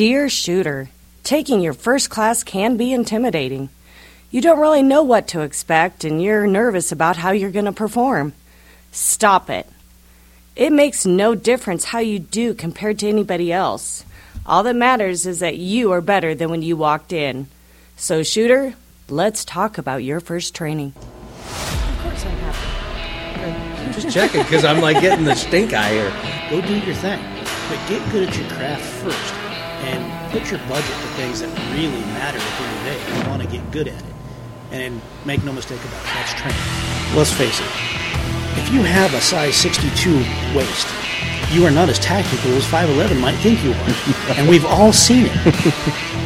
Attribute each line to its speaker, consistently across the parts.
Speaker 1: Dear shooter, taking your first class can be intimidating. You don't really know what to expect and you're nervous about how you're going to perform. Stop it. It makes no difference how you do compared to anybody else. All that matters is that you are better than when you walked in. So, shooter, let's talk about your first training. Of course I'm happy.
Speaker 2: Just checking because I'm like getting the stink eye here.
Speaker 3: Go do your thing, but get good at your craft first, and put your budget to things that really matter at the end of the day. You want to get good at it, and make no mistake about it, that's training. Let's face it. If you have a size 62 waist, you are not as tactical as 5'11 might think you are, and we've all seen it.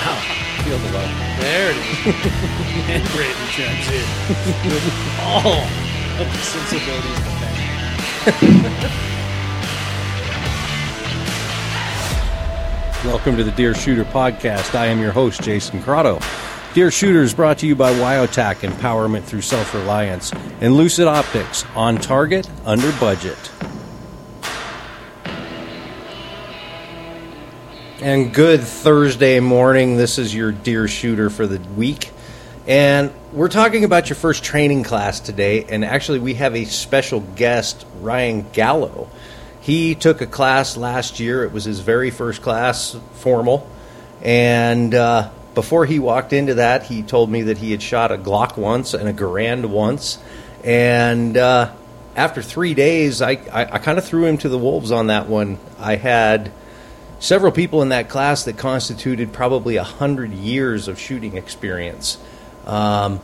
Speaker 3: Wow.
Speaker 2: Feel the love.
Speaker 3: There it is. and Brandon chimes in with all of the sensibilities.
Speaker 2: Welcome to the Deer Shooter Podcast. I am your host, Jason Crotto. Deer Shooter is brought to you by Wyotac Empowerment Through Self Reliance and Lucid Optics on target, under budget. And good Thursday morning. This is your Deer Shooter for the week. And we're talking about your first training class today. And actually, we have a special guest, Ryan Gallo. He took a class last year. It was his very first class, formal. And uh, before he walked into that, he told me that he had shot a Glock once and a Garand once. And uh, after three days, I, I, I kind of threw him to the wolves on that one. I had several people in that class that constituted probably a hundred years of shooting experience. Um,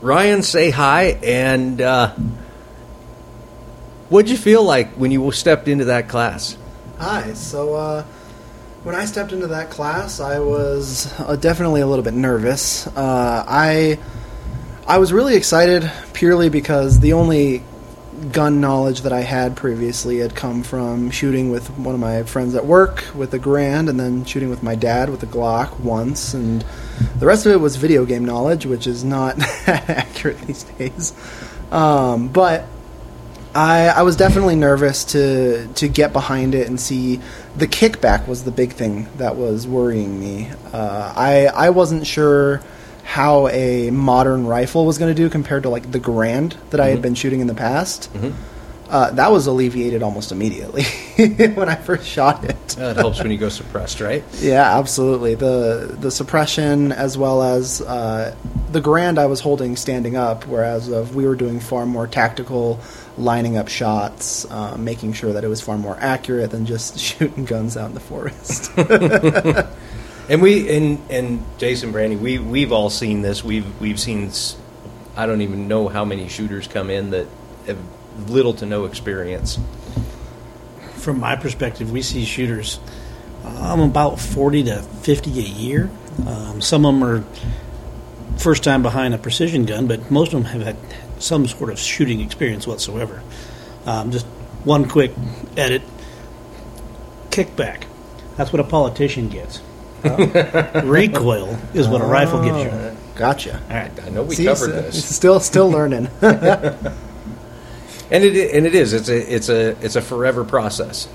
Speaker 2: Ryan, say hi, and uh, what'd you feel like when you stepped into that class?
Speaker 4: Hi. So uh, when I stepped into that class, I was uh, definitely a little bit nervous. Uh, I I was really excited purely because the only gun knowledge that I had previously had come from shooting with one of my friends at work with a Garand, and then shooting with my dad with a Glock once, and the rest of it was video game knowledge, which is not accurate these days. Um, but I, I was definitely nervous to to get behind it and see the kickback was the big thing that was worrying me. Uh, I I wasn't sure how a modern rifle was going to do compared to like the Garand that I had been shooting in the past. Uh, that was alleviated almost immediately when I first shot it.
Speaker 2: It helps when you go suppressed, right?
Speaker 4: Yeah, absolutely. The the suppression as well as uh, the Garand I was holding standing up, whereas of we were doing far more tactical, lining up shots, uh, making sure that it was far more accurate than just shooting guns out in the forest.
Speaker 2: And we and and Jason Brandy, we we've all seen this. We've we've seen. I don't even know how many shooters come in that have little to no experience.
Speaker 3: From my perspective, we see shooters um, about 40 to 50 a year. Um, some of them are first time behind a precision gun, but most of them have had some sort of shooting experience whatsoever. Um, just one quick edit kickback. That's what a politician gets. Recoil is what a rifle gives you.
Speaker 4: gotcha.
Speaker 3: All right.
Speaker 2: I know we
Speaker 4: See,
Speaker 2: covered
Speaker 4: so-
Speaker 2: this,
Speaker 4: Still, still learning.
Speaker 2: and it and it is. It's a it's a it's a forever process.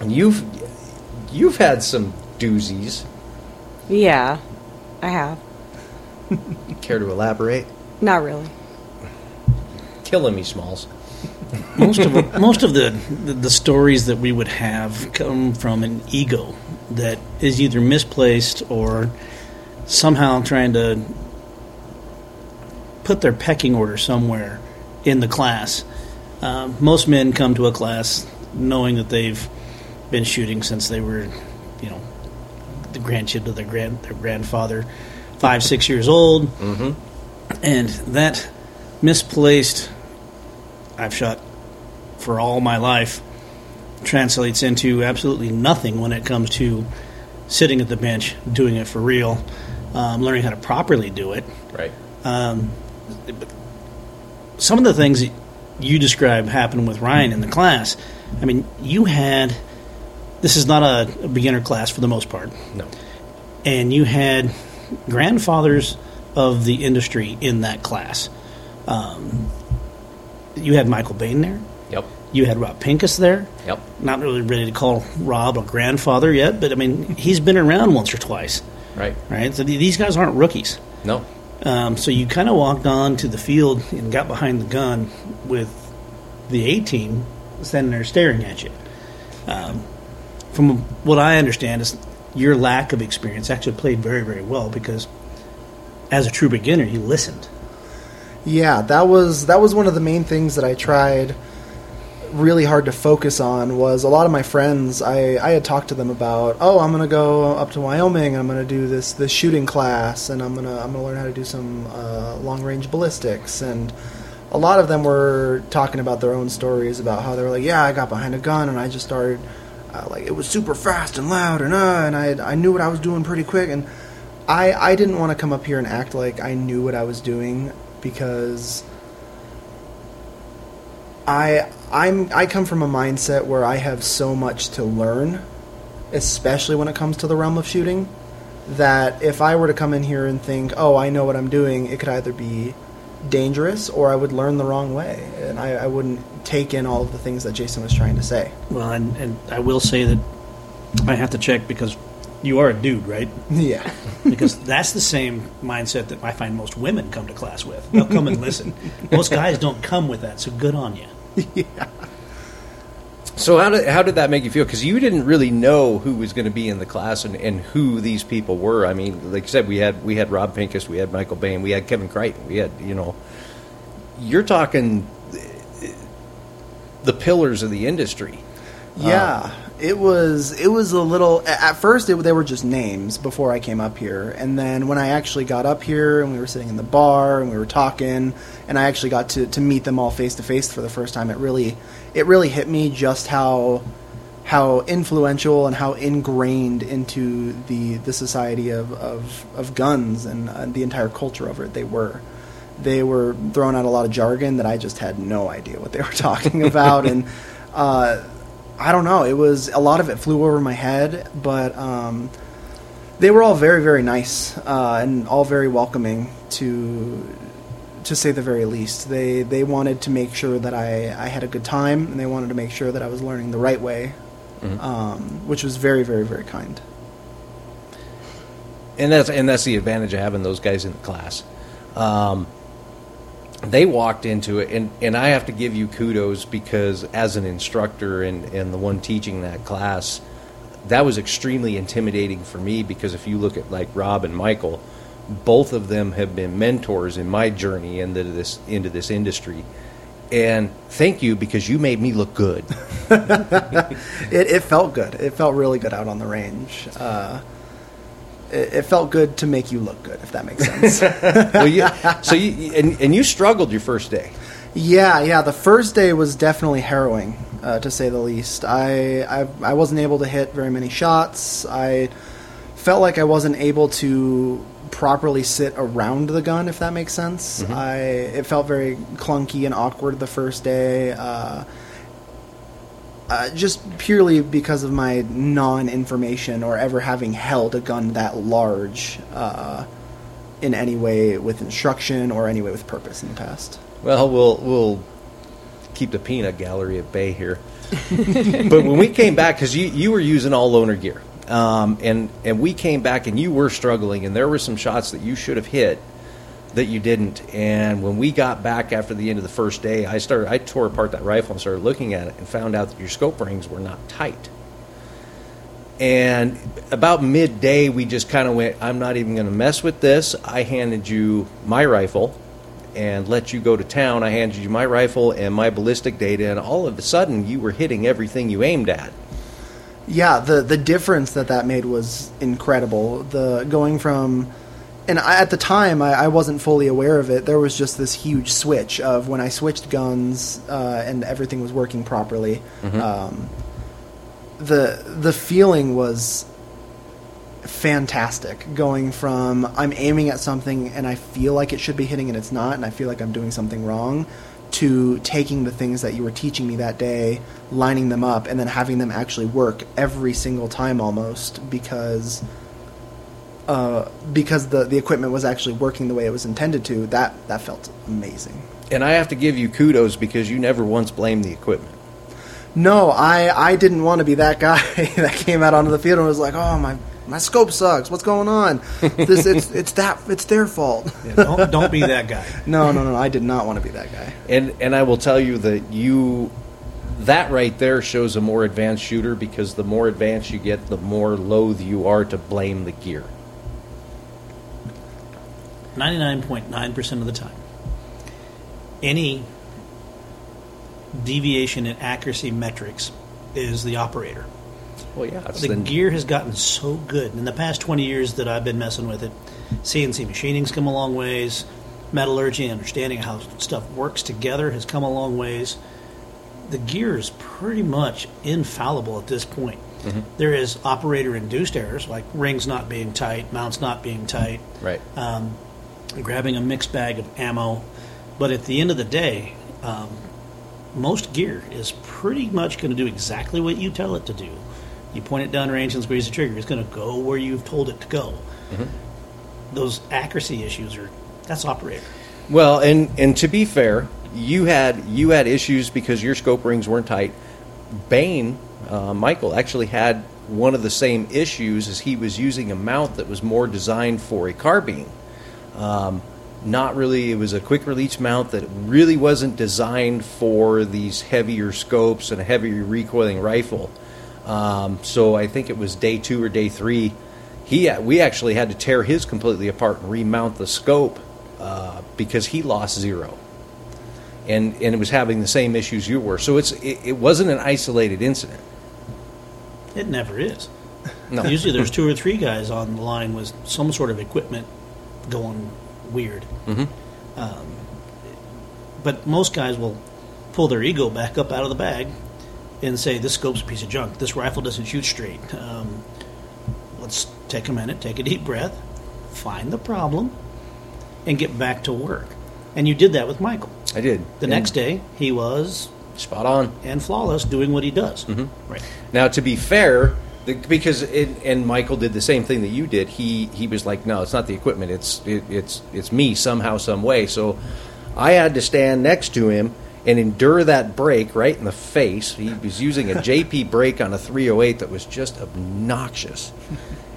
Speaker 2: And you've you've had some doozies.
Speaker 1: Yeah, I have.
Speaker 2: Care to elaborate?
Speaker 1: Not really.
Speaker 2: Killing me, Smalls.
Speaker 3: most of most of the, the the stories that we would have come from an ego that is either misplaced or somehow trying to put their pecking order somewhere in the class. Um, most men come to a class knowing that they've been shooting since they were, you know, the grandkid of their grand their grandfather, five six years old,
Speaker 2: Mm-hmm.
Speaker 3: and that misplaced I've shot for all my life translates into absolutely nothing when it comes to sitting at the bench, doing it for real, um, learning how to properly do it.
Speaker 2: Right.
Speaker 3: Um, but some of the things that you describe happened with Ryan in the class. I mean, you had this is not a, a beginner class for the most part,
Speaker 2: No.
Speaker 3: and you had grandfathers of the industry in that class. Um, you had Michael Bane there.
Speaker 2: Yep.
Speaker 3: You had Rob Pincus there.
Speaker 2: Yep.
Speaker 3: Not really ready to call Rob a grandfather yet, but I mean, he's been around once or twice,
Speaker 2: Right.
Speaker 3: right? So th- these guys aren't rookies.
Speaker 2: No.
Speaker 3: Um, so you kind of walked on to the field and got behind the gun with the A team standing there staring at you. Um, from what I understand, is your lack of experience actually played very, very well because as a true beginner, you listened.
Speaker 4: Yeah, that was that was one of the main things that I tried really hard to focus on was a lot of my friends I, I had talked to them about oh I'm gonna go up to Wyoming and I'm gonna do this this shooting class and I'm gonna I'm gonna learn how to do some uh, long range ballistics. And a lot of them were talking about their own stories about how they were like yeah I got behind a gun and I just started uh, like it was super fast and loud and uh, and I I knew what I was doing pretty quick. And I I didn't want to come up here and act like I knew what I was doing because I I'm I come from a mindset where I have so much to learn, especially when it comes to the realm of shooting, that if I were to come in here and think, "Oh, I know what I'm doing," it could either be dangerous or I would learn the wrong way, and I, I wouldn't take in all of the things that Jason was trying to say.
Speaker 3: Well, and, and I will say that I have to check because you are a dude, right?
Speaker 4: Yeah,
Speaker 3: Because that's the same mindset that I find most women come to class with. They'll come and listen. Most guys don't come with that, so good on you.
Speaker 2: So how did how did that make you feel? Because you didn't really know who was going to be in the class and, and who these people were. I mean, like you said, we had we had Rob Pincus, we had Michael Bane, we had Kevin Crichton, we had you know, you're talking eh, the pillars of the industry.
Speaker 4: Yeah, um, it was. It was a little. At first, it, they were just names before I came up here, and then when I actually got up here and we were sitting in the bar and we were talking, and I actually got to, to meet them all face to face for the first time, it really it really hit me just how how influential and how ingrained into the the society of of, of guns and uh, the entire culture of it they were they were throwing out a lot of jargon that I just had no idea what they were talking about, and uh, I don't know. It was a lot of it flew over my head, but um, they were all very, very nice uh, and all very welcoming to to say the very least. They they wanted to make sure that I, I had a good time, and they wanted to make sure that I was learning the right way, um, which was very, very, very kind.
Speaker 2: and that's and that's the advantage of having those guys in the class. Um, they walked into it, and, and I have to give you kudos because as an instructor and, and the one teaching that class, that was extremely intimidating for me because if you look at like Rob and Michael, both of them have been mentors in my journey into this into this industry. And thank you because you made me look good.
Speaker 4: It, it felt good. It felt really good out on the range. Uh, it, it felt good to make you look good, if that makes sense.
Speaker 2: well, you, so you and, and you struggled your first day.
Speaker 4: Yeah, yeah. The first day was definitely harrowing, uh, to say the least. I, I I wasn't able to hit very many shots. I felt like I wasn't able to properly sit around the gun, if that makes sense. I it felt very clunky and awkward the first day. Uh, uh, just purely because of my non-information or ever having held a gun that large uh, in any way with instruction or any way with purpose in the past.
Speaker 2: Well, we'll we'll keep the peanut gallery at bay here. but when we came back, because you you were using all loaner gear, um, and and we came back and you were struggling, and there were some shots that you should have hit that you didn't. And when we got back after the end of the first day, I started I tore apart that rifle and started looking at it and found out that your scope rings were not tight. And about midday, we just kind of went, I'm not even going to mess with this. I handed you my rifle and let you go to town. I handed you my rifle and my ballistic data, and all of a sudden, you were hitting everything you aimed at.
Speaker 4: Yeah, the the difference that that made was incredible. The going from, and I, at the time I, I wasn't fully aware of it. There was just this huge switch of when I switched guns uh, and everything was working properly. Um, the the feeling was fantastic going from I'm aiming at something and I feel like it should be hitting and it's not and I feel like I'm doing something wrong to taking the things that you were teaching me that day, lining them up and then having them actually work every single time almost because uh, because the the equipment was actually working the way it was intended to. That that felt amazing.
Speaker 2: And I have to give you kudos because you never once blamed the equipment.
Speaker 4: No, I I didn't want to be that guy that came out onto the field and was like, "Oh my my scope sucks. What's going on? This it's it's that it's their fault."
Speaker 3: Yeah, don't, don't be that guy.
Speaker 4: No, no, no, no. I did not want to be that guy.
Speaker 2: And and I will tell you that you that right there shows a more advanced shooter because the more advanced you get, the more loath you are to blame the gear.
Speaker 3: 99.9% of the time. Any deviation in accuracy metrics is the operator.
Speaker 2: Well, yeah,
Speaker 3: The gear has gotten so good. In the past 20 years that I've been messing with it, CNC machining's come a long ways. Metallurgy, and understanding how stuff works together has come a long ways. The gear is pretty much infallible at this point. There is operator induced errors, like rings not being tight, mounts not being tight,
Speaker 2: right.
Speaker 3: um, grabbing a mixed bag of ammo. But at the end of the day, um, most gear is pretty much going to do exactly what you tell it to do. You point it down range and squeeze the trigger. It's going to go where you've told it to go. Those accuracy issues are that's operator.
Speaker 2: Well, and and to be fair, you had you had issues because your scope rings weren't tight. Bane, uh, Michael actually had one of the same issues as he was using a mount that was more designed for a carbine. Um, not really. It was a quick release mount that really wasn't designed for these heavier scopes and a heavier recoiling rifle. Um, so I think it was day two or day three. He we actually had to tear his completely apart and remount the scope uh, because he lost zero, and and it was having the same issues you were. So it's it, it wasn't an isolated incident.
Speaker 3: It never is.
Speaker 2: No.
Speaker 3: Usually there's two or three guys on the line with some sort of equipment going weird.
Speaker 2: Mhm.
Speaker 3: Um, but most guys will pull their ego back up out of the bag and say, "This scope's a piece of junk. This rifle doesn't shoot straight." Um, let's take a minute, take a deep breath, find the problem, and get back to work. And you did that with Michael.
Speaker 2: I did
Speaker 3: The
Speaker 2: And
Speaker 3: next day, he was
Speaker 2: spot on.
Speaker 3: and flawless doing what he does.
Speaker 2: Mhm.
Speaker 3: Right.
Speaker 2: Now, to be fair, the, because it, and Michael did the same thing that you did. He he was like, no, it's not the equipment. It's it, it's it's me somehow, some way. So I had to stand next to him and endure that break right in the face. He was using a JP brake on a 308 that was just obnoxious.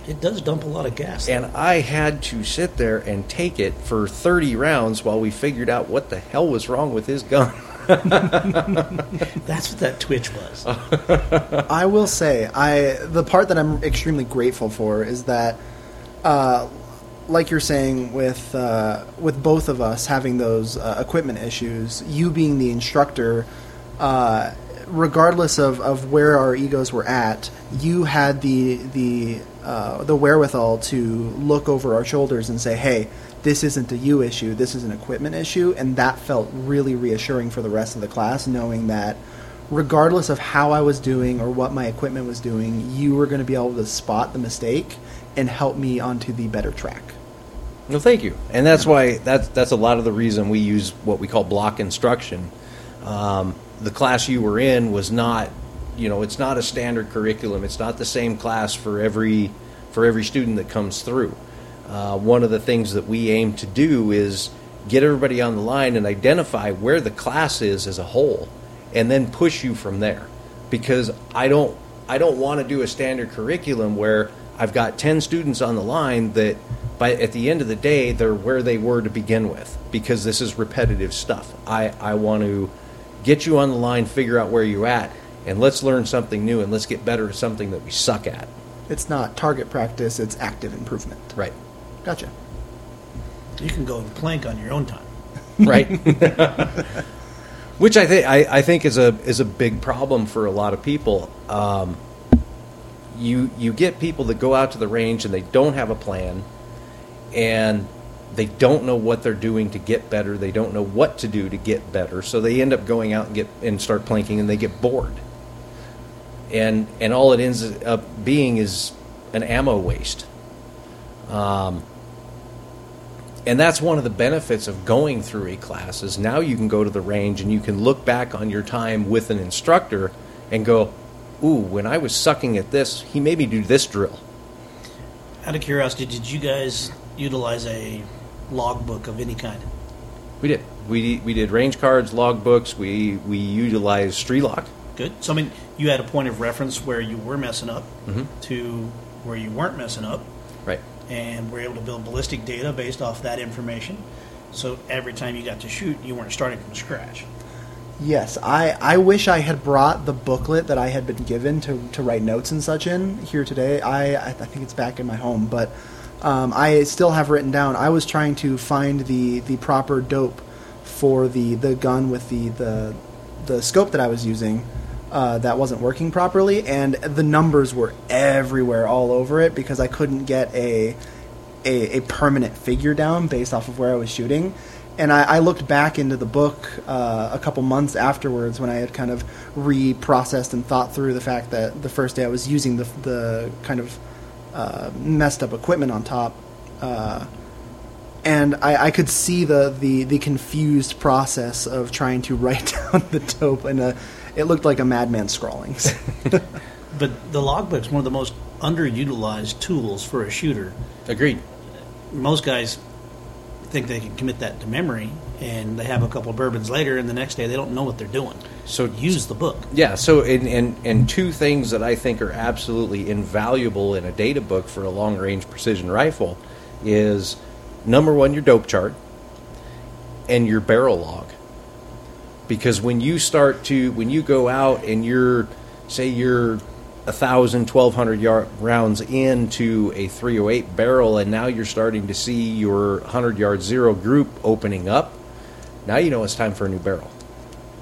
Speaker 3: It does dump a lot of gas.
Speaker 2: And I had to sit there and take it for 30 rounds while we figured out what the hell was wrong with his gun.
Speaker 3: That's what that twitch was.
Speaker 4: I will say, I the part that I'm extremely grateful for is that, uh, like you're saying, with uh, with both of us having those uh, equipment issues, you being the instructor, uh, regardless of, of where our egos were at, you had the the uh, the wherewithal to look over our shoulders and say, "Hey, this isn't a you issue. This is an equipment issue," and that felt really reassuring for the rest of the class, knowing that regardless of how I was doing or what my equipment was doing, you were going to be able to spot the mistake and help me onto the better track.
Speaker 2: Well, thank you. And that's why that's that's a lot of the reason we use what we call block instruction. Um, the class you were in was not, you know, it's not a standard curriculum. It's not the same class for every for every student that comes through. Uh, one of the things that we aim to do is get everybody on the line and identify where the class is as a whole, and then push you from there. Because I don't I don't want to do a standard curriculum where I've got 10 students on the line that by at the end of the day they're where they were to begin with because this is repetitive stuff. I, I want to get you on the line, figure out where you're at, and let's learn something new and let's get better at something that we suck at.
Speaker 4: It's not target practice, it's active improvement.
Speaker 2: Right.
Speaker 4: Gotcha.
Speaker 3: You can go and plank on your own time.
Speaker 2: Right. Which I think I, I think is a is a big problem for a lot of people. Um, you you get people that go out to the range and they don't have a plan, and they don't know what they're doing to get better. They don't know what to do to get better. So they end up going out and get and start planking, and they get bored. And and all it ends up being is an ammo waste. Um, and that's one of the benefits of going through a class is now you can go to the range and you can look back on your time with an instructor and go, ooh, when I was sucking at this, he made me do this drill.
Speaker 3: Out of curiosity, did you guys utilize a logbook of any kind?
Speaker 2: We did. We we did range cards, logbooks. We we utilized Strelok.
Speaker 3: Good. So I mean, you had a point of reference where you were messing up
Speaker 2: Mhm.
Speaker 3: to where you weren't messing up,
Speaker 2: Right.
Speaker 3: And we're able to build ballistic data based off that information. So every time you got to shoot, you weren't starting from scratch.
Speaker 4: Yes, I, I wish I had brought the booklet that I had been given to, to write notes and such in here today. I, I think it's back in my home, but um, I still have written down. I was trying to find the, the proper dope for the, the gun with the, the, the scope that I was using uh, that wasn't working properly, and the numbers were everywhere all over it because I couldn't get a, a, a permanent figure down based off of where I was shooting. And I, I looked back into the book uh, a couple months afterwards when I had kind of reprocessed and thought through the fact that the first day I was using the, the kind of uh, messed up equipment on top. Uh, and I, I could see the, the, the confused process of trying to write down the dope, and uh it looked like a madman scrawling.
Speaker 3: But the logbook's one of the most underutilized tools for a shooter.
Speaker 2: Agreed.
Speaker 3: Most guys think they can commit that to memory, and they have a couple bourbons later, and the next day they don't know what they're doing.
Speaker 2: So
Speaker 3: Use the book.
Speaker 2: Yeah, so and, and and two things that I think are absolutely invaluable in a data book for a long range precision rifle is number one your dope chart and your barrel log. Because when you start to when you go out and you're say you're a thousand, twelve hundred yard rounds into a 308 barrel, and now you're starting to see your hundred yard zero group opening up. Now you know it's time for a new barrel.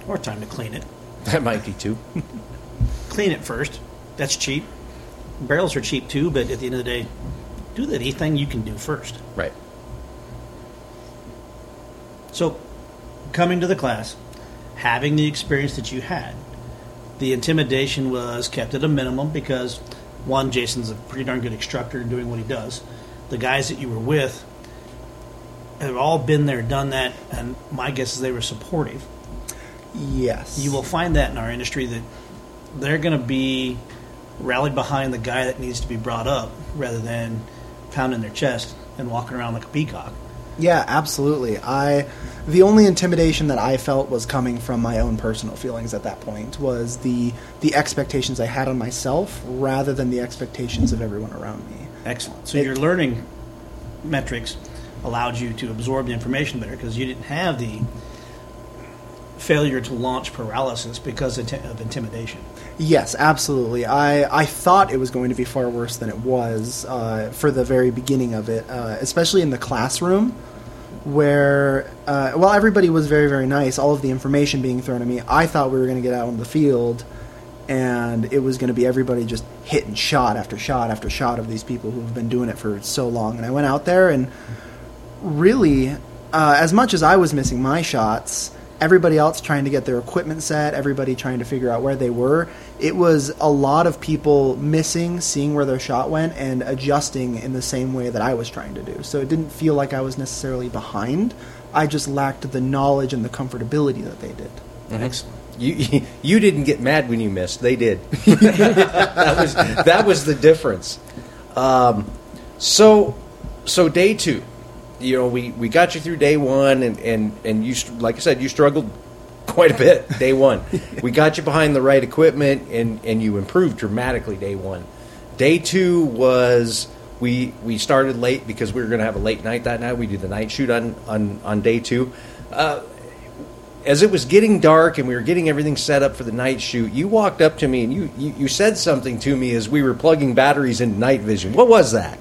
Speaker 3: Or time to clean it.
Speaker 2: That might be two.
Speaker 3: Clean it first. That's cheap. Barrels are cheap too, but at the end of the day, do the anything you can do first.
Speaker 2: Right.
Speaker 3: So, coming to the class, having the experience that you had, the intimidation was kept at a minimum because, one, Jason's a pretty darn good instructor doing what he does. The guys that you were with have all been there, done that, and my guess is they were supportive.
Speaker 4: yes.
Speaker 3: You will find that in our industry that they're going to be rallied behind the guy that needs to be brought up rather than pounding their chest and walking around like a peacock.
Speaker 4: Yeah, absolutely. I the only intimidation that I felt was coming from my own personal feelings at that point was the the expectations I had on myself rather than the expectations of everyone around me.
Speaker 3: Excellent. So
Speaker 4: It-
Speaker 3: your learning metrics allowed you to absorb the information better because you didn't have the failure to launch paralysis because of, intimidation.
Speaker 4: Yes, absolutely. I, I thought it was going to be far worse than it was uh, for the very beginning of it, uh, especially in the classroom, where, uh, well, everybody was very, very nice, all of the information being thrown at me. I thought we were going to get out on the field, and it was going to be everybody just hitting shot after shot after shot of these people who have been doing it for so long. And I went out there, and really, uh, as much as I was missing my shots, everybody else trying to get their equipment set, everybody trying to figure out where they were, it was a lot of people missing, seeing where their shot went, and adjusting in the same way that I was trying to do. So it didn't feel like I was necessarily behind. I just lacked the knowledge and the comfortability that they did.
Speaker 3: Excellent.
Speaker 2: You you didn't get mad when you missed. They did. that was that was the difference. Um, so so day two, you know, we, we got you through day one, and and and you like I said, you struggled quite a bit day one. we got you behind the right equipment, and and you improved dramatically day one. Day two was. We, we started late because we were going to have a late night that night. We did the night shoot on, on, on day two. Uh, as it was getting dark and we were getting everything set up for the night shoot, you walked up to me and you, you, you said something to me as we were plugging batteries into night vision. What was that?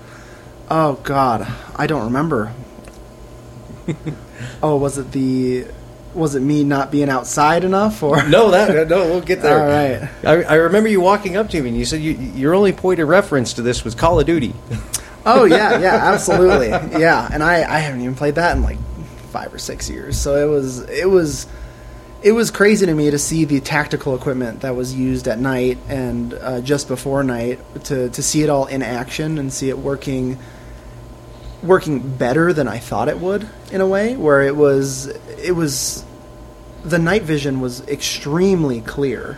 Speaker 4: Oh God, I don't remember. oh, was it the? Was it me not being outside enough, or
Speaker 2: No, that no, we'll get there.
Speaker 4: All right.
Speaker 2: I, I remember you walking up to me and you said you, your only point of reference to this was Call of Duty.
Speaker 4: Oh yeah, yeah, absolutely, yeah. And I, I haven't even played that in like five or six years. So it was, it was, it was crazy to me to see the tactical equipment that was used at night and uh, just before night to to see it all in action and see it working, working better than I thought it would in a way. Where it was, it was, the night vision was extremely clear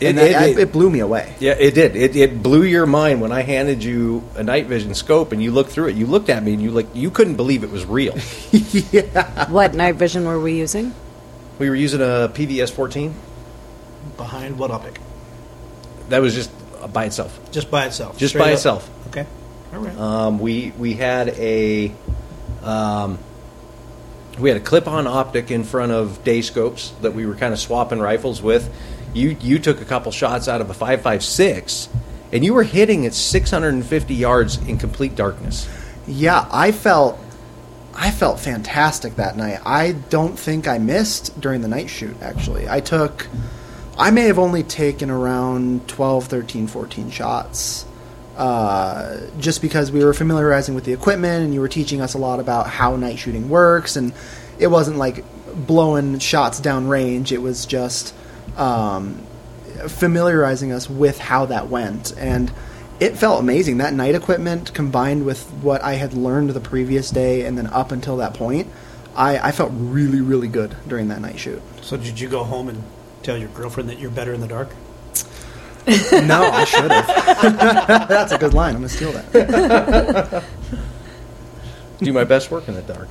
Speaker 2: It-
Speaker 4: and that,
Speaker 2: it-
Speaker 4: it, it blew me away.
Speaker 2: Yeah, it did. It, it blew your mind when I handed you a night vision scope and you looked through it. You looked at me and you like you couldn't believe it was real.
Speaker 1: What night vision were we using?
Speaker 2: we were using a PVS 14.
Speaker 3: Behind what optic?
Speaker 2: That was just by itself.
Speaker 3: Just by itself.
Speaker 2: Just
Speaker 3: Straight
Speaker 2: by
Speaker 3: up?
Speaker 2: itself.
Speaker 3: Okay. All right.
Speaker 2: Um, we we had a um, we had a clip-on optic in front of day scopes that we were kind of swapping rifles with. You you took a couple shots out of a 5.56 and you were hitting at 650 yards in complete darkness.
Speaker 4: Yeah, I felt I felt fantastic that night. I don't think I missed during the night shoot actually. I took I may have only taken around 12, 13, 14 shots. Uh, just because we were familiarizing with the equipment and you were teaching us a lot about how night shooting works and it wasn't like blowing shots down range it was just um, familiarizing us with how that went. And it felt amazing. That night equipment combined with what i had learned the previous day and then up until that point i, I felt really really good during that night shoot.
Speaker 3: So did you go home and tell your girlfriend that you're better in the dark?
Speaker 4: no i should have that's a good line i'm gonna steal that
Speaker 2: Do my best work in the dark.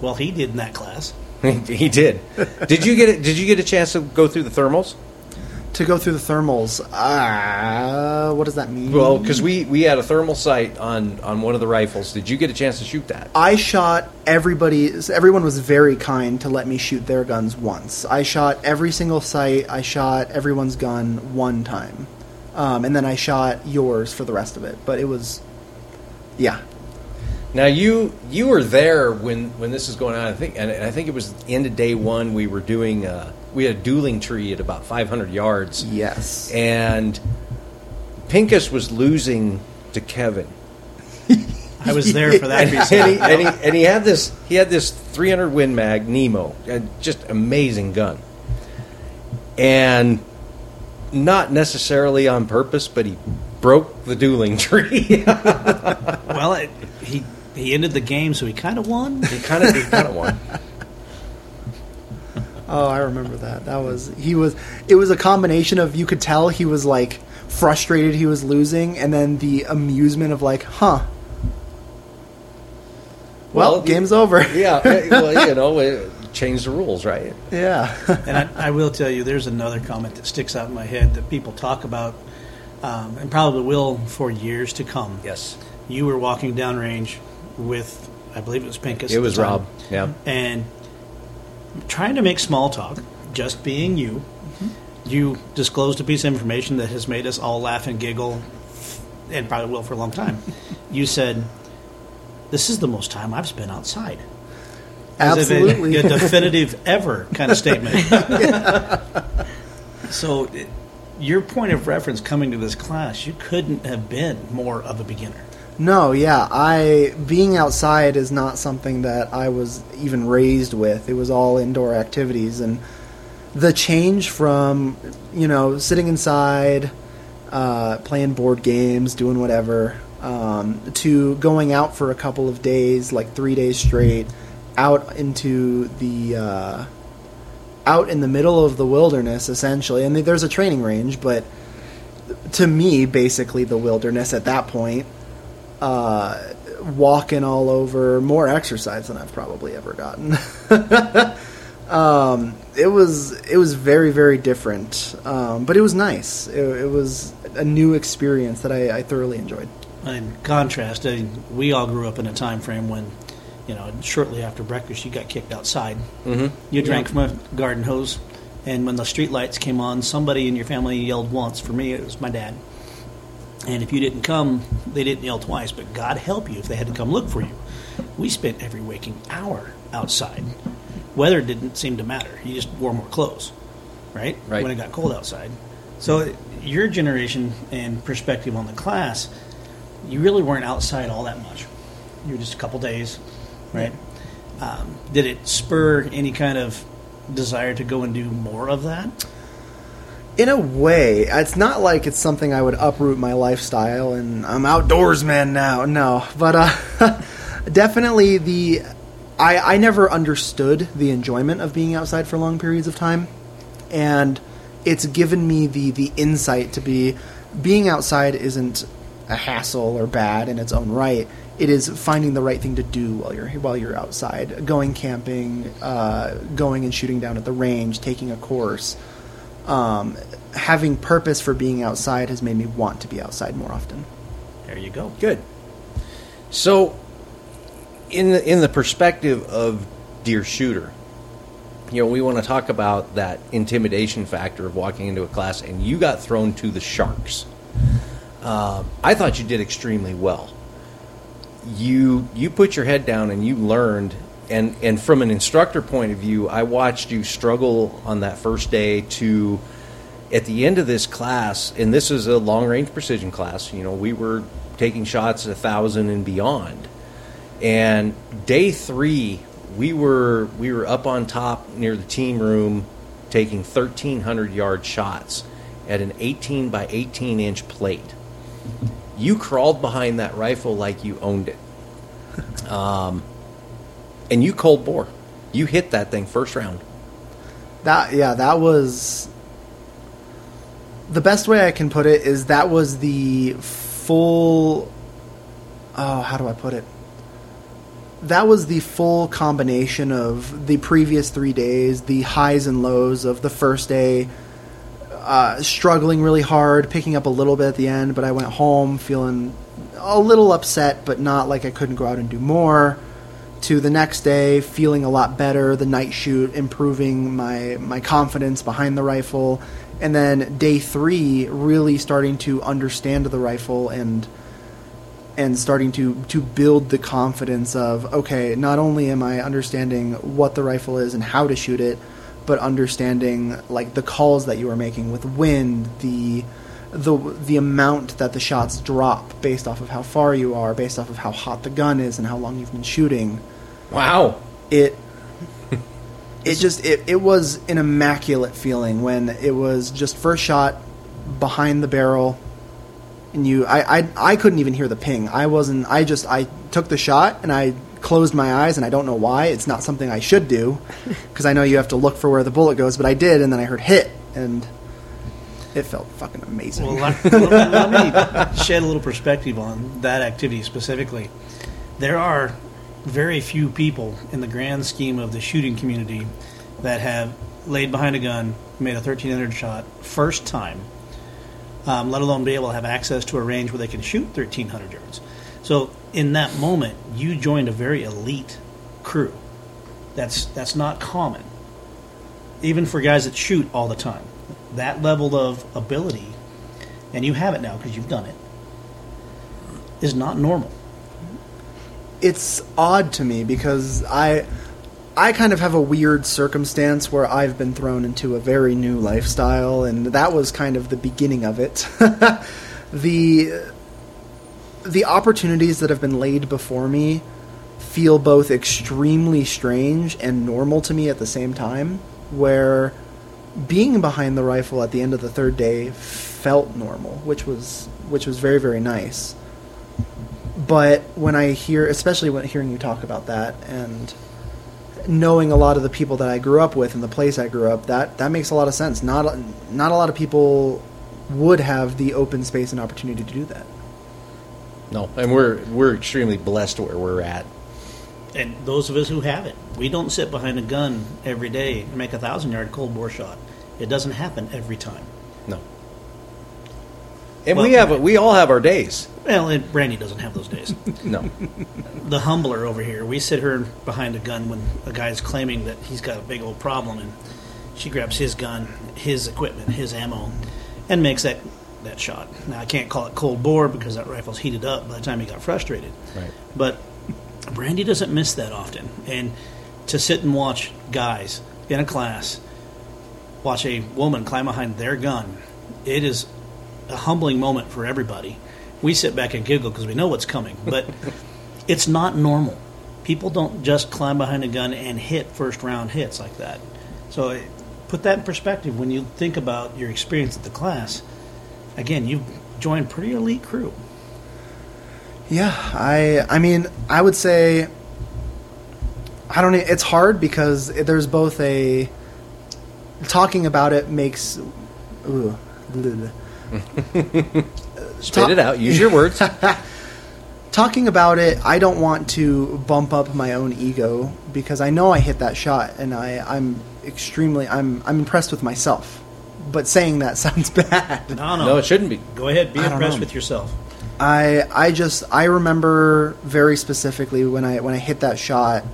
Speaker 3: Well, he did in that class.
Speaker 2: he did. Did you get it? Did you get a chance to go through the thermals?
Speaker 4: To go through the thermals uh, what does that mean
Speaker 2: Well, because we we had a thermal sight on on one of the rifles. Did you get a chance to shoot that?
Speaker 4: I shot everybody. Everyone was very kind to let me shoot their guns once. I shot every single sight. I shot everyone's gun one time, um, and then I shot yours for the rest of it. But it was, yeah,
Speaker 2: Now you you were there when when this was going on. I think and I think it was the end of day one. We were doing uh, we had a dueling tree at about 500 yards,
Speaker 4: yes,
Speaker 2: and Pincus was losing to Kevin.
Speaker 3: I was there for that
Speaker 2: and, and, he, and, he, and he had this he had this 300 Win Mag Nemo, uh, just amazing gun, and not necessarily on purpose, but he broke the dueling tree.
Speaker 3: Well, it, he he ended the game, so he kind of won.
Speaker 2: he kind of he kind of won.
Speaker 4: Oh, I remember that. That was he was. It was a combination of you could tell he was like frustrated he was losing, and then the amusement of like, huh. Well,
Speaker 2: Well,
Speaker 4: game's over.
Speaker 2: Yeah, uh, well, you know, it changed the rules, right?
Speaker 4: yeah.
Speaker 3: And I, I will tell you, there's another comment that sticks out in my head that people talk about, um, and probably will for years to come.
Speaker 2: Yes,
Speaker 3: You were walking downrange with, I believe it was Pincus.
Speaker 2: it was Rob. Yeah,
Speaker 3: and trying to make small talk, just being you. Mm-hmm. You disclosed a piece of information that has made us all laugh and giggle, and probably will for a long time. you said, "This is the most time I've spent outside." As
Speaker 4: Absolutely.
Speaker 3: a definitive ever kind of statement. so, it, your point of reference coming to this class, you couldn't have been more of a beginner.
Speaker 4: No, yeah, I being outside is not something that I was even raised with. It was all indoor activities, and the change from you know sitting inside, uh, playing board games, doing whatever, um, to going out for a couple of days, like three days straight, out into the uh, out in the middle of the wilderness, essentially. And there's a training range, but to me, basically the wilderness at that point uh, walking all over, more exercise than I've probably ever gotten. um, it was it was very very different, um, but it was nice. It, it was a new experience that I, I thoroughly enjoyed.
Speaker 3: In contrast, I, we all grew up in a time frame when, you know, shortly after breakfast, you got kicked outside.
Speaker 2: mm-hmm.
Speaker 3: You drank from a garden hose, and when the street lights came on, somebody in your family yelled once. For me, it was my dad. And if you didn't come, they didn't yell twice. But God help you if they had to come look for you. We spent every waking hour outside. Weather didn't seem to matter. You just wore more clothes, right?
Speaker 2: Right.
Speaker 3: When it got cold outside. So your generation and perspective on the class, you really weren't outside all that much. You were just a couple days, right? Um, did it spur any kind of desire to go and do more of that?
Speaker 4: In a way, it's not like it's something I would uproot my lifestyle and I'm outdoorsman now. No, but uh, definitely the I I never understood the enjoyment of being outside for long periods of time, and it's given me the the insight to be being outside isn't a hassle or bad in its own right. It is finding the right thing to do while you're while you're outside, going camping, uh, going and shooting down at the range, taking a course. Um, having purpose for being outside has made me want to be outside more often.
Speaker 3: There you go.
Speaker 2: Good. So, in the in the perspective of deer shooter, you know, we want to talk about that intimidation factor of walking into a class, and you got thrown to the sharks. Uh, I thought you did extremely well. You you put your head down and you learned, and and from an instructor point of view, I watched you struggle on that first day to. At the end of this class, and this is a long range precision class, you know, we were taking shots at a thousand and beyond. And day three, we were we were up on top near the team room, taking thirteen hundred yard shots at an eighteen by eighteen inch plate. You crawled behind that rifle like you owned it, um, and you cold bore. You hit that thing first round.
Speaker 4: That yeah, that was the best way I can put it is that was the full oh, how do I put it? That was the full combination of the previous 3 days, the highs and lows of the first day uh, struggling really hard, picking up a little bit at the end, but I went home feeling a little upset, but not like I couldn't go out and do more. To the next day, feeling a lot better. The night shoot, improving my my confidence behind the rifle, and then day three, really starting to understand the rifle and and starting to to build the confidence of okay, not only am I understanding what the rifle is and how to shoot it, but understanding like the calls that you are making with wind, the the the amount that the shots drop based off of how far you are, based off of how hot the gun is and how long you've been shooting.
Speaker 2: Wow.
Speaker 4: It it just it, it was an immaculate feeling when it was just first shot behind the barrel and you I, I I couldn't even hear the ping. I wasn't I just I took the shot and I closed my eyes and I don't know why. It's not something I should do because I know you have to look for where the bullet goes, but I did and then I heard hit and it felt fucking amazing.
Speaker 3: Well, let, let, let me shed a little perspective on that activity specifically. There are very few people in the grand scheme of the shooting community that have laid behind a gun, made a 1300 shot first time, um, let alone be able to have access to a range where they can shoot 1300 yards. So in that moment, you joined a very elite crew. That's that's not common, even for guys that shoot all the time. That level of ability, and you have it now because you've done it, is not normal.
Speaker 4: it's odd to me because I I kind of have a weird circumstance where I've been thrown into a very new lifestyle and that was kind of the beginning of it. the the opportunities that have been laid before me feel both extremely strange and normal to me at the same time where being behind the rifle at the end of the third day felt normal, which was which was very very nice but when I hear, especially when hearing you talk about that, and knowing a lot of the people that I grew up with and the place I grew up, that that makes a lot of sense. Not not a lot of people would have the open space and opportunity to do that.
Speaker 2: No, and we're we're extremely blessed where we're at.
Speaker 3: And those of us who have it, we don't sit behind a gun every day and make a thousand yard cold bore shot. It doesn't happen every time.
Speaker 2: No. And
Speaker 3: Well-
Speaker 2: we have we all have our days.
Speaker 3: Well, and Brandy doesn't have those days.
Speaker 2: No.
Speaker 3: the humbler over here, we sit her behind a gun when a guy's claiming that he's got a big old problem, and she grabs his gun, his equipment, his ammo, and makes that that shot. Now I can't call it cold bore because that rifle's heated up by the time he got frustrated.
Speaker 2: Right.
Speaker 3: But Brandy doesn't miss that often, and to sit and watch guys in a class watch a woman climb behind their gun, it is a humbling moment for everybody. We sit back and giggle because we know what's coming, but it's not normal. People don't just climb behind a gun and hit first round hits like that. So eh, put that in perspective when you think about your experience at the class. Again, you've joined pretty elite crew.
Speaker 4: Yeah, I I mean, I would say I don't know, it's hard because there's both a talking about it makes ooh, bleh.
Speaker 2: Spit it out. Use your words.
Speaker 4: talking about it, I don't want to bump up my own ego because I know I hit that shot, and I, I'm extremely I'm I'm impressed with myself. But saying that sounds bad.
Speaker 3: No, no,
Speaker 2: no, it shouldn't be.
Speaker 3: Go ahead, be impressed
Speaker 4: know.
Speaker 3: with yourself.
Speaker 4: I I just I remember very specifically when I when I hit that shot,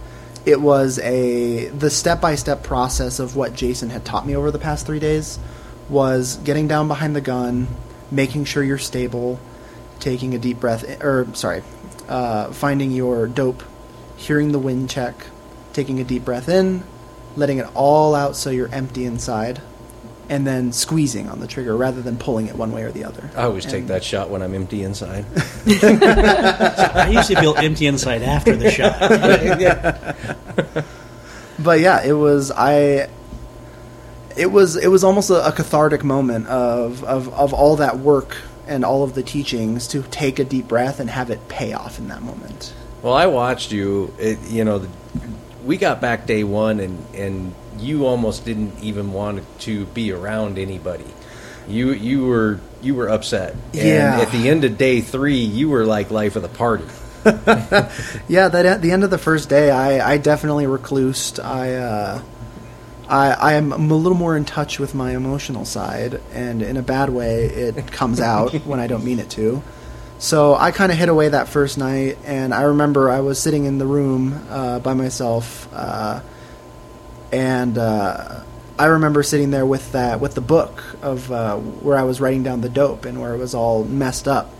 Speaker 4: it was a the step by step process of what Jason had taught me over the past three days was getting down behind the gun, making sure you're stable, taking a deep breath or sorry, uh, finding your dope, hearing the wind check, taking a deep breath in, letting it all out so you're empty inside. And then squeezing on the trigger rather than pulling it one way or the other.
Speaker 2: I always take that shot when I'm empty inside.
Speaker 3: I usually feel empty inside after the shot.
Speaker 4: but yeah, it was I. It was it was almost a, a cathartic moment of, of of all that work and all of the teachings to take a deep breath and have it pay off in that moment.
Speaker 2: Well, I watched you. It, you know, the, we got back day one, and and you almost didn't even want to be around anybody. You you were you were upset. And
Speaker 4: Yeah.
Speaker 2: At the end of day three, you were like life of the party.
Speaker 4: Yeah, that at the end of the first day, I, I definitely reclused. I uh, I I am a little more in touch with my emotional side, and in a bad way, it comes out when I don't mean it to. So I kind of hid away that first night, and I remember I was sitting in the room uh, by myself, uh, and uh, I remember sitting there with that with the book of uh, where I was writing down the dope and where it was all messed up.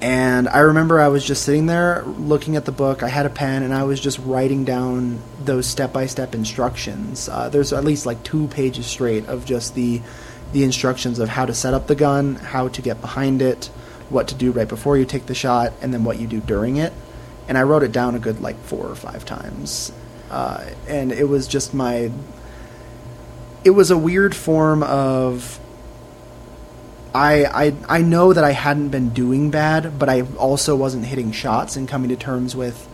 Speaker 4: And I remember I was just sitting there looking at the book. I had a pen and I was just writing down those step by step instructions. Uh, there's at least like two pages straight of just the the instructions of how to set up the gun, how to get behind it, what to do right before you take the shot, and then what you do during it. And I wrote it down a good like four or five times. Uh, and it was just my. It was a weird form of I, I I know that I hadn't been doing bad, but I also wasn't hitting shots and coming to terms with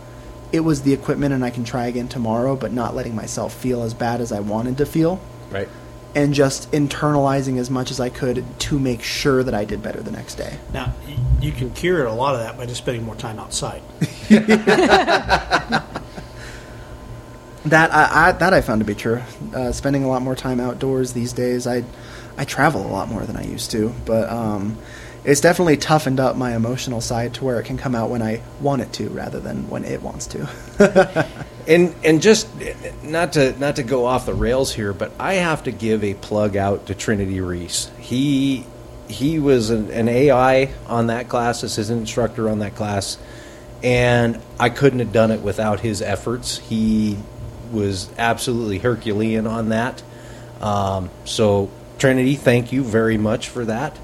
Speaker 4: it was the equipment and I can try again tomorrow, but not letting myself feel as bad as I wanted to feel,
Speaker 2: Right.
Speaker 4: and just internalizing as much as I could to make sure that I did better the next day.
Speaker 3: Now, you can cure a lot of that by just spending more time outside.
Speaker 4: That I, I that I found to be true. Uh, spending a lot more time outdoors these days. I I travel a lot more than I used to, but um, it's definitely toughened up my emotional side to where it can come out when I want it to, rather than when it wants to.
Speaker 2: And and just not to not to go off the rails here, but I have to give a plug out to Trinity Reese. He he was an, an AI on that class, assistant instructor on that class, and I couldn't have done it without his efforts. He was absolutely Herculean on that. Um, so Trinity, thank you very much for that.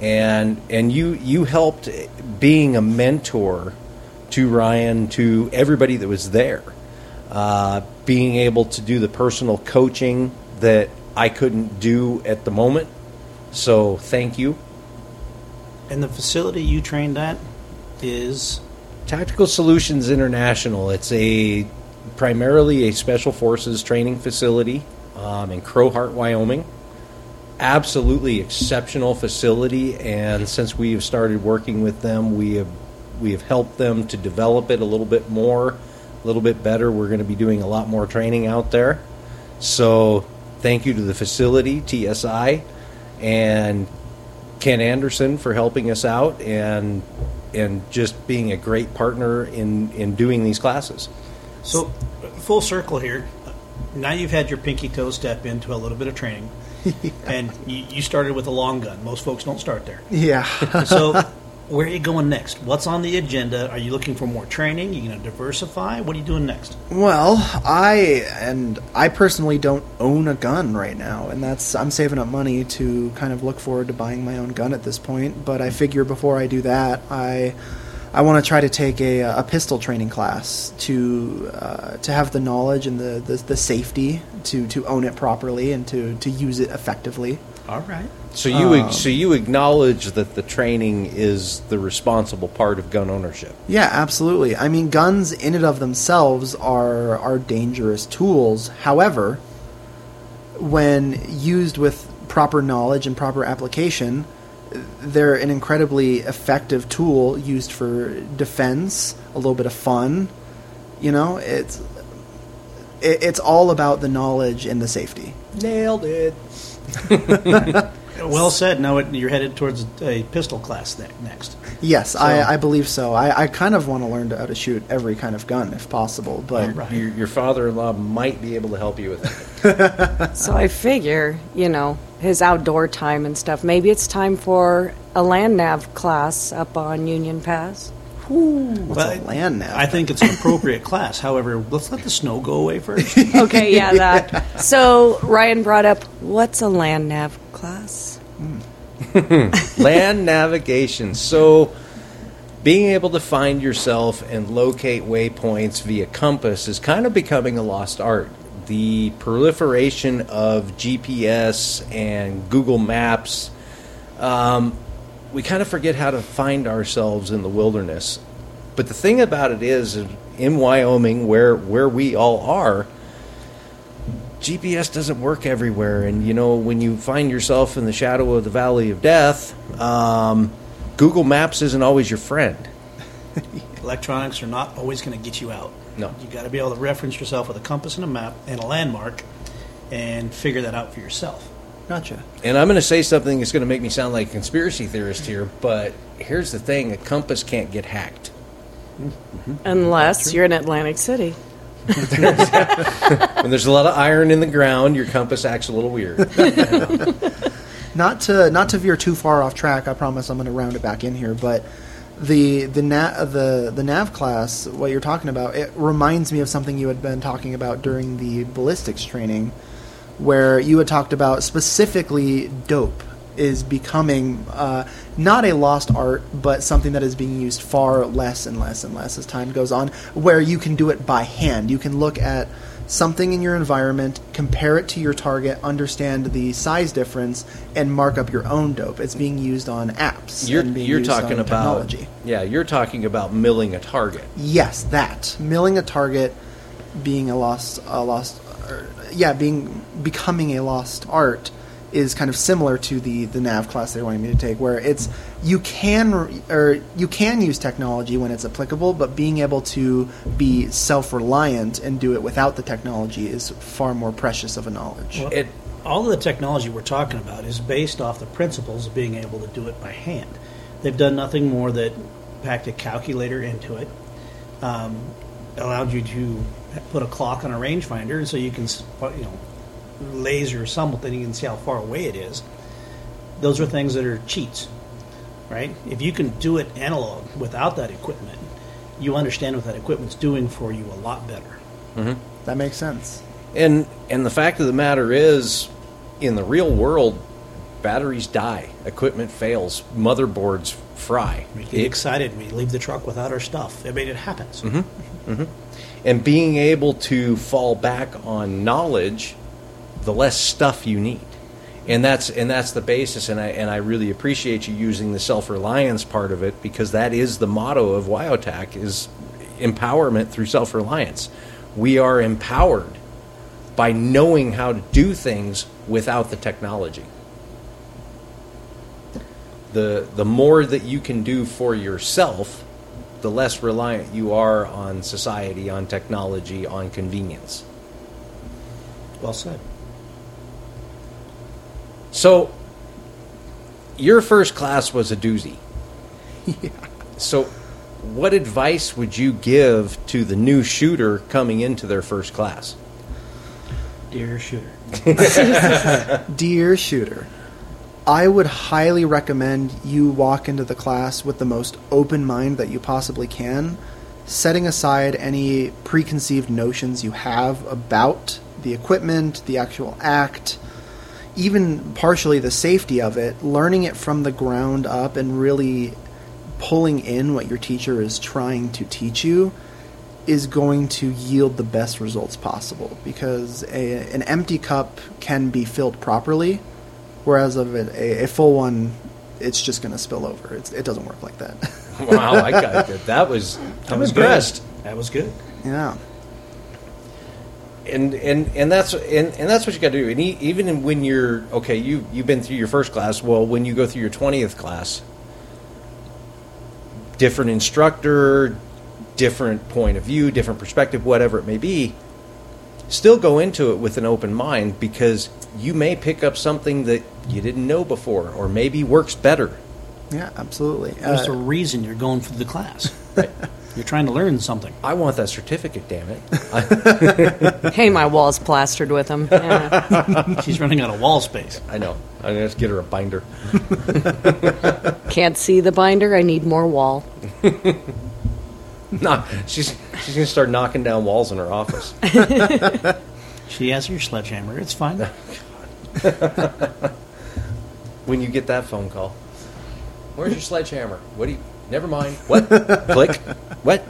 Speaker 2: And and you you helped being a mentor to Ryan to everybody that was there. Uh, being able to do the personal coaching that I couldn't do at the moment. So thank you.
Speaker 3: And the facility you trained at is
Speaker 2: Tactical Solutions International. It's a primarily a special forces training facility um, in Crowheart, Wyoming. Absolutely exceptional facility, and since we have started working with them, we have we have helped them to develop it a little bit more, a little bit better. We're going to be doing a lot more training out there. So, thank you to the facility, TSI, and Ken Anderson for helping us out and and just being a great partner in in doing these classes.
Speaker 3: So full circle here. Now you've had your pinky toe step into a little bit of training, and you, you started with a long gun. Most folks don't start there.
Speaker 4: yeah.
Speaker 3: So, where are you going next? What's on the agenda? Are you looking for more training? Are you going to diversify? What are you doing next?
Speaker 4: Well, I and I personally don't own a gun right now, and that's I'm saving up money to kind of look forward to buying my own gun at this point. But I figure before I do that, I I want to try to take a, a pistol training class to uh, to have the knowledge and the, the the safety to to own it properly and to to use it effectively.
Speaker 3: All right.
Speaker 2: So you
Speaker 4: Um,
Speaker 2: so you acknowledge that the training is the responsible part of gun ownership.
Speaker 4: Yeah, absolutely. I mean, guns in and of themselves are are dangerous tools. However, when used with proper knowledge and proper application, they're an incredibly effective tool used for defense, a little bit of fun. You know, it's it, it's all about the knowledge and the safety.
Speaker 2: Nailed it.
Speaker 3: Well said. Now it, you're headed towards a pistol class ne- next.
Speaker 4: Yes, I, I believe so. I, I kind of want to learn to, how to shoot every kind of gun if possible, but
Speaker 3: Right.
Speaker 2: Your, your father-in-law might be able to help you with that.
Speaker 1: So I figure, you know, his outdoor time and stuff, maybe it's time for a land nav class up on Union Pass.
Speaker 4: what's
Speaker 3: But
Speaker 4: a land nav?
Speaker 3: I think it's an appropriate class. However, let's let the snow go away first.
Speaker 1: Okay, yeah, that. So Ryan brought up, what's a land nav class?
Speaker 2: Land navigation. So, being able to find yourself and locate waypoints via compass is kind of becoming a lost art. The proliferation of GPS and Google Maps, um, we kind of forget how to find ourselves in the wilderness. But the thing about it is, in Wyoming, where where we all are, GPS doesn't work everywhere, and you know when you find yourself in the shadow of the valley of death, um, Google Maps isn't always your friend.
Speaker 3: Electronics are not always going to get you out.
Speaker 2: No.
Speaker 3: You got to be able to reference yourself with a compass and a map and a landmark, and figure that out for yourself.
Speaker 4: gotcha.
Speaker 2: And I'm going to say something that's going to make me sound like a conspiracy theorist here, but here's the thing: a compass can't get hacked.
Speaker 1: Unless you're in Atlantic City.
Speaker 2: When there's a lot of iron in the ground, your compass acts a little weird.
Speaker 4: Not to not to veer too far off track. I promise I'm going to round it back in here. But the the the the nav class, what you're talking about, it reminds me of something you had been talking about during the ballistics training, where you had talked about specifically dope is becoming uh, not a lost art, but something that is being used far less and less and less as time goes on. Where you can do it by hand, you can look at something in your environment, compare it to your target, understand the size difference, and mark up your own dope. It's being used on apps.
Speaker 2: You're
Speaker 4: and being
Speaker 2: you're talking about
Speaker 4: technology.
Speaker 2: yeah, you're talking about milling a target.
Speaker 4: Yes, that milling a target, being a lost, a lost, yeah, being becoming a lost art is kind of similar to the the nav class they wanted me to take, where it's you can or you can use technology when it's applicable, but being able to be self reliant and do it without the technology is far more precious of a knowledge.
Speaker 3: Well,
Speaker 2: It-
Speaker 3: all of the technology we're talking about is based off the principles of being able to do it by hand. They've done nothing more than packed a calculator into it, um, allowed you to put a clock on a rangefinder, so you can, you know, laser something, you can see how far away it is. Those are things that are cheats, right? If you can do it analog without that equipment, you understand what that equipment's doing for you a lot better. Mm-hmm.
Speaker 4: That makes sense.
Speaker 2: And and the fact of the matter is, in the real world, batteries die, equipment fails, motherboards fry.
Speaker 3: We get
Speaker 2: It-
Speaker 3: excited. We leave the truck without our stuff. I mean, it happens. Mm-hmm. Mm-hmm.
Speaker 2: and being able to fall back on knowledge, the less stuff you need. And that's and that's the basis, and I and I really appreciate you using the self reliance part of it because that is the motto of Wyotac is empowerment through self reliance. We are empowered by knowing how to do things without the technology. The the more that you can do for yourself, the less reliant you are on society, on technology, on convenience.
Speaker 3: Well said.
Speaker 2: So, your first class was a doozy. Yeah. So, what advice would you give to the new shooter coming into their first class?
Speaker 3: Dear shooter.
Speaker 4: Dear shooter, I would highly recommend you walk into the class with the most open mind that you possibly can, setting aside any preconceived notions you have about the equipment, the actual act, even partially the safety of it, learning it from the ground up and really pulling in what your teacher is trying to teach you is going to yield the best results possible because a, an empty cup can be filled properly, whereas of it, a, a full one, it's just going to spill over. It's, it doesn't work like that.
Speaker 2: Wow, I got that. That was.
Speaker 3: That
Speaker 2: I'm
Speaker 3: was
Speaker 2: impressed.
Speaker 3: good. That was good.
Speaker 4: yeah.
Speaker 2: And and and that's and, and that's what you got to do. And e- even when you're okay, you you've been through your first class. Well, when you go through your twentieth class, different instructor, different point of view, different perspective, whatever it may be. Still go into it with an open mind because you may pick up something that you didn't know before, or maybe works better.
Speaker 4: Yeah, absolutely.
Speaker 3: There's
Speaker 4: Uh,
Speaker 3: a reason you're going through the class. You're trying to learn something.
Speaker 2: I want that certificate, damn it!
Speaker 1: Hey, my wall's plastered with them. Yeah.
Speaker 3: She's running out of wall space.
Speaker 2: I know. I'm gonna have to get her a binder.
Speaker 1: Can't see the binder. I need more wall.
Speaker 2: No, she's she's gonna start knocking down walls in her office.
Speaker 3: She has your sledgehammer. It's fine.
Speaker 2: when you get that phone call. Where's your sledgehammer? What do you? Never mind. What? Click. What?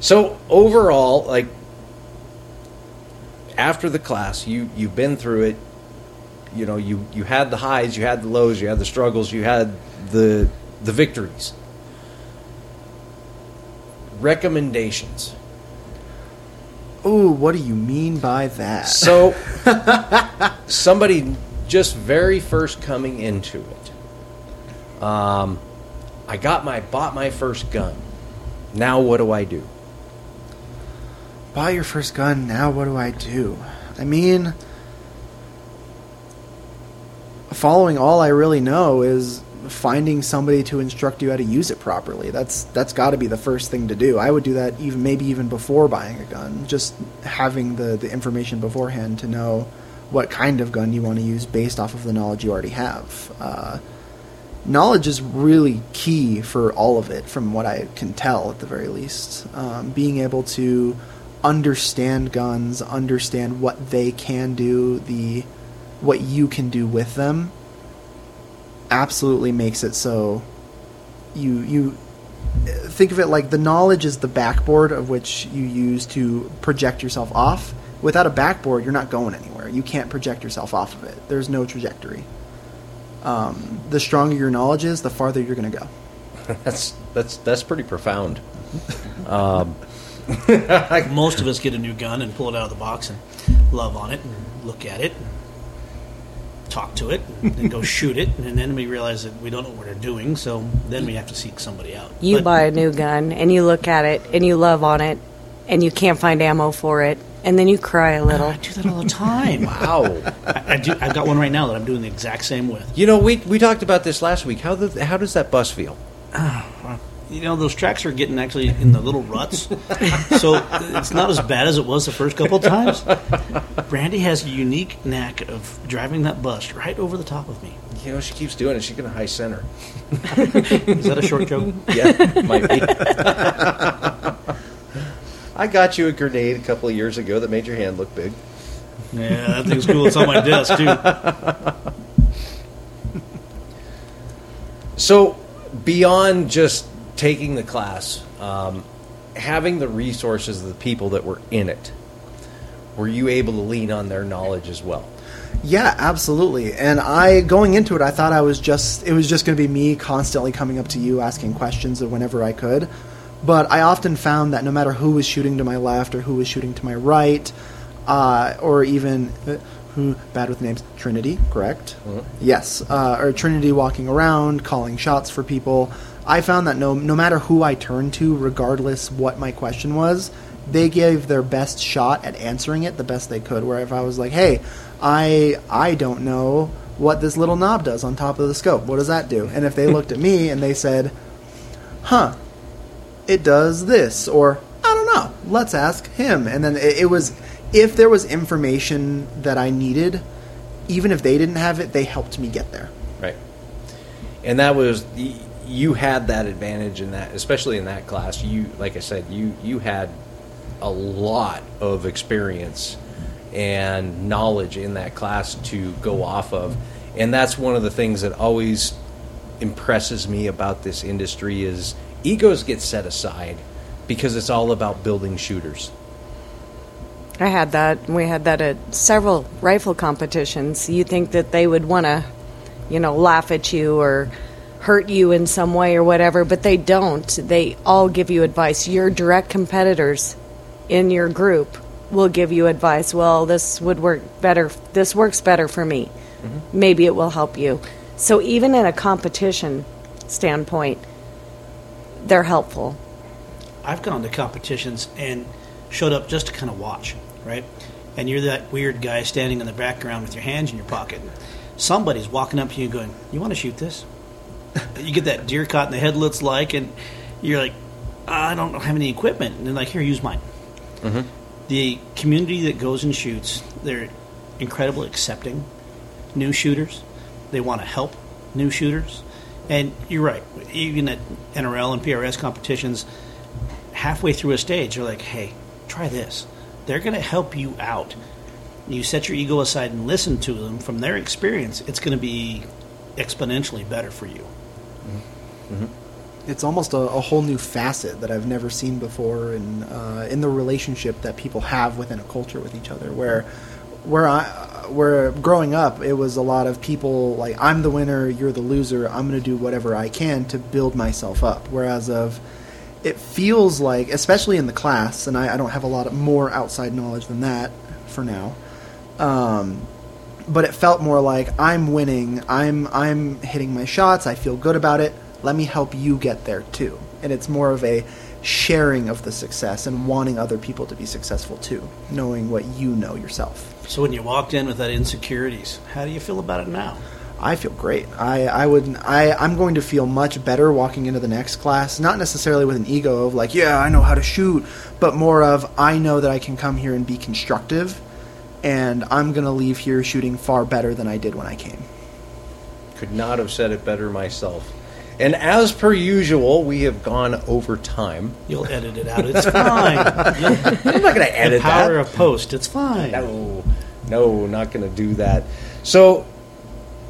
Speaker 2: so overall, like after the class, you you've been through it. You know, you you had the highs, you had the lows, you had the struggles, you had the the victories. Recommendations.
Speaker 4: ooh, what do you mean by that?
Speaker 2: So, somebody just very first coming into it. Um, I got my bought my first gun. Now what do I do?
Speaker 4: Buy your first gun. Now, what do I do? I mean, following all I really know is finding somebody to instruct you how to use it properly. That's that's got to be the first thing to do. I would do that even maybe even before buying a gun. Just having the the information beforehand to know what kind of gun you want to use based off of the knowledge you already have. Uh, knowledge is really key for all of it, from what I can tell, at the very least. Um, being able to understand guns, understand what they can do, the what you can do with them, absolutely makes it so you you think of it like the knowledge is the backboard of which you use to project yourself off. Without a backboard, you're not going anywhere. You can't project yourself off of it. There's no trajectory. Um, the stronger your knowledge is, the farther you're going to go.
Speaker 2: That's that's that's pretty profound.
Speaker 3: Most of us get a new gun and pull it out of the box and love on it and look at it, and talk to it, and then go shoot it, and then we realize that we don't know what we're doing, so then we have to seek somebody out.
Speaker 1: You
Speaker 3: But
Speaker 1: buy a new gun and you look at it and you love on it and you can't find ammo for it and then you cry a little.
Speaker 3: I do that all the time.
Speaker 2: Wow.
Speaker 3: I, I do, I've got one right now that I'm doing the exact same with.
Speaker 2: you know, we we talked about this last week. How the, how does that bus feel?
Speaker 3: Ah, you know, those tracks are getting actually in the little ruts, so it's not as bad as it was the first couple of times. Brandy has a unique knack of driving that bus right over the top of me.
Speaker 2: You know, she keeps doing it. She's gonna high center.
Speaker 3: Is that a short joke?
Speaker 2: Yeah, might be. I got you a grenade a couple of years ago that made your hand look big.
Speaker 3: Yeah, that thing's cool. It's on my desk too.
Speaker 2: So, beyond just taking the class, um, having the resources of the people that were in it, were you able to lean on their knowledge as well?
Speaker 4: Yeah, absolutely. And I going into it, I thought I was just it was just going to be me constantly coming up to you asking questions whenever I could. But I often found that no matter who was shooting to my left or who was shooting to my right, uh, or even uh, who bad with names, Trinity, correct? Yes, uh, or Trinity walking around calling shots for people. I found that no no matter who I turned to, regardless what my question was, they gave their best shot at answering it the best they could. Where if I was like, "Hey, I I don't know what this little knob does on top of the scope. What does that do?" And if they looked at me and they said, "Huh, it does this," or "I don't know, let's ask him," and then it, it was if there was information that I needed, even if they didn't have it, they helped me get there.
Speaker 2: Right. And that was you had that advantage in that, especially in that class. You, like I said, you you had a lot of experience and knowledge in that class to go off of, and that's one of the things that always impresses me about this industry is egos get set aside because it's all about building shooters.
Speaker 1: I had that. We had that at several rifle competitions. You think that they would want to, you know, laugh at you or hurt you in some way or whatever, but they don't. They all give you advice. Your direct competitors in your group will give you advice. Well, this would work better. This works better for me. Mm-hmm. Maybe it will help you. So even in a competition standpoint, they're helpful.
Speaker 3: I've gone to competitions and showed up just to kind of watch, right? And you're that weird guy standing in the background with your hands in your pocket. Somebody's walking up to you going, You want to shoot this? you get that deer caught in the head looks like, and you're like, I don't have any equipment. And they're like, Here, use mine. Mm-hmm. The community that goes and shoots, they're incredibly accepting new shooters. They want to help new shooters. And you're right, even at NRL and PRS competitions, halfway through a stage, they're like, hey, try this. They're going to help you out. You set your ego aside and listen to them from their experience, it's going to be exponentially better for you.
Speaker 4: it's almost a, a whole new facet that I've never seen before in uh, in the relationship that people have within a culture with each other. Where where I where growing up, it was a lot of people like I'm the winner, you're the loser. I'm going to do whatever I can to build myself up. Whereas of it feels like, especially in the class, and I, I don't have a lot of more outside knowledge than that for now. Um, but it felt more like I'm winning. I'm I'm hitting my shots. I feel good about it. Let me help you get there too. And it's more of a sharing of the success and wanting other people to be successful too, knowing what you know yourself.
Speaker 3: So when you walked in with that insecurities, how do you feel about it now?
Speaker 4: I feel great. I, I would I I'm going to feel much better walking into the next class, not necessarily with an ego of like, yeah, I know how to shoot, but more of I know that I can come here and be constructive and I'm going to leave here shooting far better than I did when I came.
Speaker 2: Could not have said it better myself. And as per usual, we have gone over time.
Speaker 3: You'll edit it out. It's fine.
Speaker 2: I'm not going to edit
Speaker 3: the
Speaker 2: edit
Speaker 3: power
Speaker 2: that.
Speaker 3: of post. It's fine.
Speaker 2: No, no, not going to do that. So,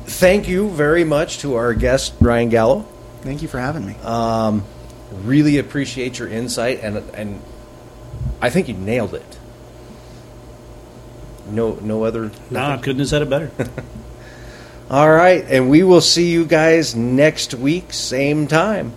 Speaker 2: thank you very much to our guest Ryan Gallo.
Speaker 4: Thank you for having me.
Speaker 2: Um, really appreciate your insight, and and I think you nailed it. No, no other.
Speaker 3: No, I couldn't have said it better.
Speaker 2: All right, and we will see you guys next week, same time.